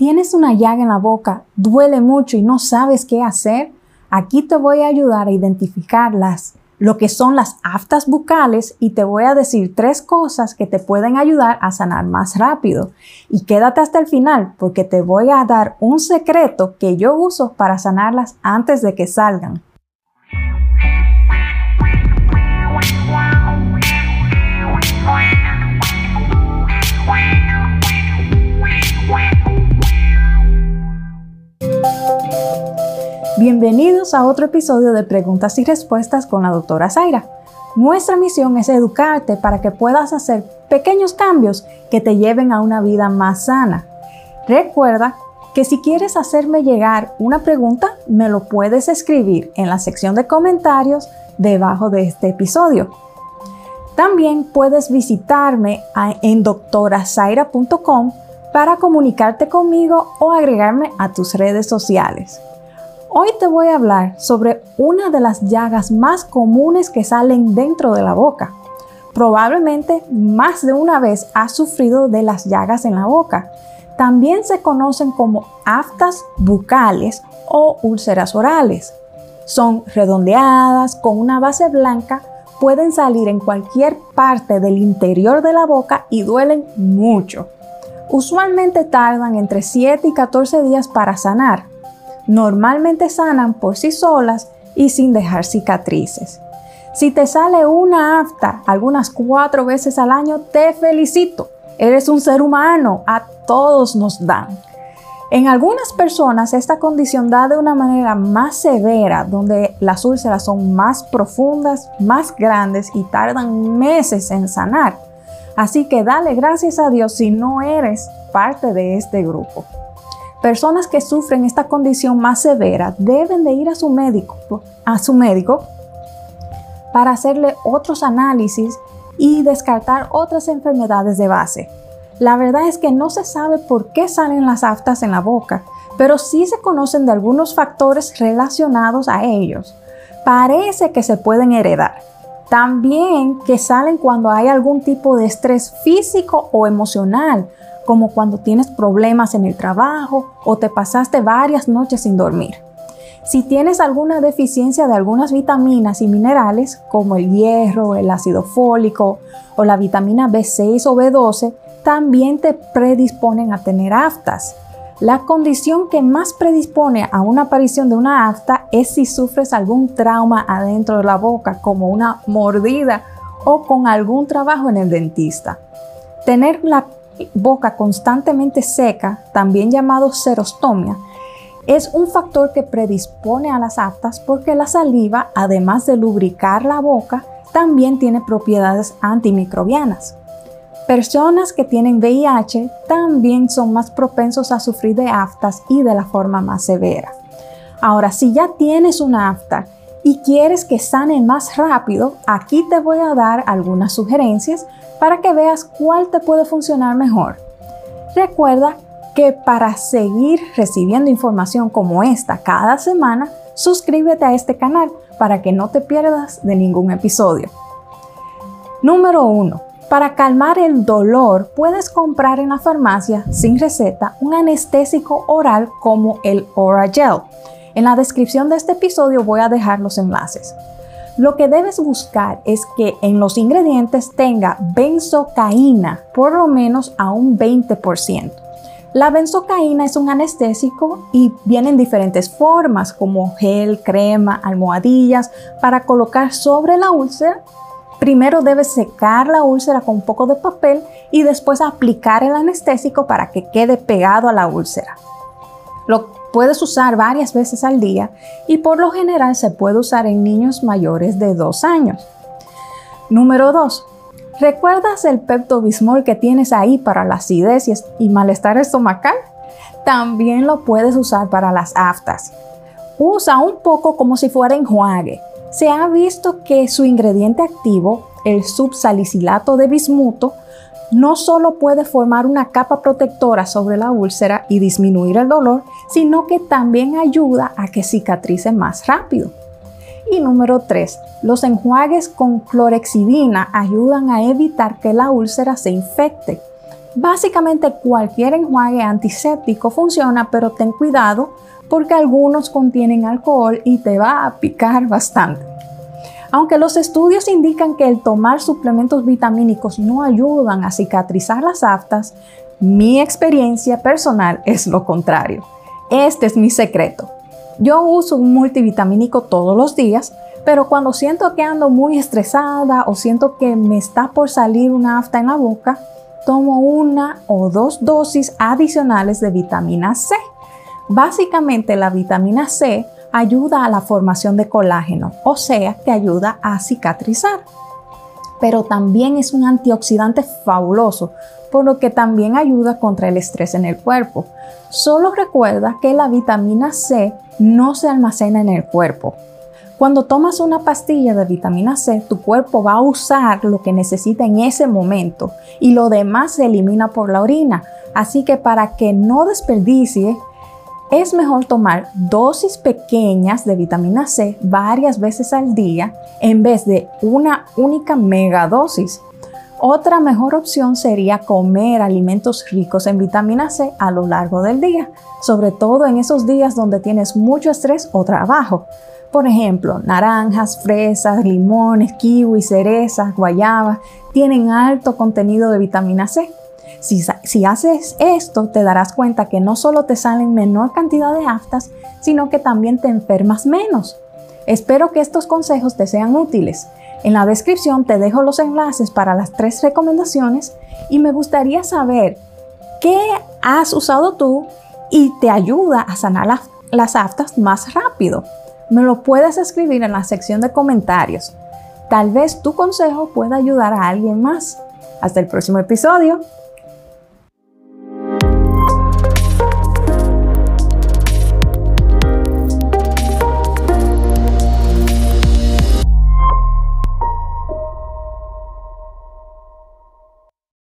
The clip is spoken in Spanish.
¿Tienes una llaga en la boca? ¿Duele mucho y no sabes qué hacer? Aquí te voy a ayudar a identificarlas, lo que son las aftas bucales y te voy a decir tres cosas que te pueden ayudar a sanar más rápido. Y quédate hasta el final porque te voy a dar un secreto que yo uso para sanarlas antes de que salgan. Bienvenidos a otro episodio de Preguntas y Respuestas con la doctora Zaira. Nuestra misión es educarte para que puedas hacer pequeños cambios que te lleven a una vida más sana. Recuerda que si quieres hacerme llegar una pregunta, me lo puedes escribir en la sección de comentarios debajo de este episodio. También puedes visitarme en doctorazaira.com para comunicarte conmigo o agregarme a tus redes sociales. Hoy te voy a hablar sobre una de las llagas más comunes que salen dentro de la boca. Probablemente más de una vez has sufrido de las llagas en la boca. También se conocen como aftas bucales o úlceras orales. Son redondeadas con una base blanca, pueden salir en cualquier parte del interior de la boca y duelen mucho. Usualmente tardan entre 7 y 14 días para sanar, normalmente sanan por sí solas y sin dejar cicatrices. Si te sale una afta algunas cuatro veces al año, te felicito. Eres un ser humano, a todos nos dan. En algunas personas esta condición da de una manera más severa, donde las úlceras son más profundas, más grandes y tardan meses en sanar. Así que dale gracias a Dios si no eres parte de este grupo. Personas que sufren esta condición más severa deben de ir a su médico, a su médico para hacerle otros análisis y descartar otras enfermedades de base. La verdad es que no se sabe por qué salen las aftas en la boca, pero sí se conocen de algunos factores relacionados a ellos. Parece que se pueden heredar. También que salen cuando hay algún tipo de estrés físico o emocional, como cuando tienes problemas en el trabajo o te pasaste varias noches sin dormir. Si tienes alguna deficiencia de algunas vitaminas y minerales, como el hierro, el ácido fólico o la vitamina B6 o B12, también te predisponen a tener aftas. La condición que más predispone a una aparición de una afta es si sufres algún trauma adentro de la boca, como una mordida o con algún trabajo en el dentista. Tener la boca constantemente seca, también llamado serostomia, es un factor que predispone a las aftas porque la saliva, además de lubricar la boca, también tiene propiedades antimicrobianas. Personas que tienen VIH también son más propensos a sufrir de aftas y de la forma más severa. Ahora, si ya tienes una afta y quieres que sane más rápido, aquí te voy a dar algunas sugerencias para que veas cuál te puede funcionar mejor. Recuerda que para seguir recibiendo información como esta cada semana, suscríbete a este canal para que no te pierdas de ningún episodio. Número 1. Para calmar el dolor, puedes comprar en la farmacia sin receta un anestésico oral como el Oragel. En la descripción de este episodio voy a dejar los enlaces. Lo que debes buscar es que en los ingredientes tenga benzocaína por lo menos a un 20%. La benzocaína es un anestésico y viene en diferentes formas como gel, crema, almohadillas para colocar sobre la úlcera. Primero debes secar la úlcera con un poco de papel y después aplicar el anestésico para que quede pegado a la úlcera. Lo puedes usar varias veces al día y por lo general se puede usar en niños mayores de 2 años. Número 2. ¿Recuerdas el Pepto Bismol que tienes ahí para la acidez y malestar estomacal? También lo puedes usar para las aftas. Usa un poco como si fuera enjuague. Se ha visto que su ingrediente activo, el subsalicilato de bismuto, no solo puede formar una capa protectora sobre la úlcera y disminuir el dolor, sino que también ayuda a que cicatrice más rápido. Y número 3. Los enjuagues con clorexidina ayudan a evitar que la úlcera se infecte. Básicamente cualquier enjuague antiséptico funciona, pero ten cuidado porque algunos contienen alcohol y te va a picar bastante. Aunque los estudios indican que el tomar suplementos vitamínicos no ayudan a cicatrizar las aftas, mi experiencia personal es lo contrario. Este es mi secreto. Yo uso un multivitamínico todos los días, pero cuando siento que ando muy estresada o siento que me está por salir una afta en la boca, tomo una o dos dosis adicionales de vitamina C. Básicamente la vitamina C ayuda a la formación de colágeno, o sea, que ayuda a cicatrizar. Pero también es un antioxidante fabuloso, por lo que también ayuda contra el estrés en el cuerpo. Solo recuerda que la vitamina C no se almacena en el cuerpo. Cuando tomas una pastilla de vitamina C, tu cuerpo va a usar lo que necesita en ese momento y lo demás se elimina por la orina. Así que para que no desperdicie, es mejor tomar dosis pequeñas de vitamina C varias veces al día en vez de una única megadosis. Otra mejor opción sería comer alimentos ricos en vitamina C a lo largo del día, sobre todo en esos días donde tienes mucho estrés o trabajo. Por ejemplo, naranjas, fresas, limones, kiwis, cerezas, guayabas tienen alto contenido de vitamina C. Si, haces esto, te darás cuenta que no solo te salen menor cantidad de aftas, sino que también te enfermas menos. Espero que estos consejos te sean útiles. En la descripción te dejo los enlaces para las tres recomendaciones y me gustaría saber qué has usado tú y te ayuda a sanar las aftas más rápido. Me lo puedes escribir en la sección de comentarios. Tal vez tu consejo pueda ayudar a alguien más. Hasta el próximo episodio.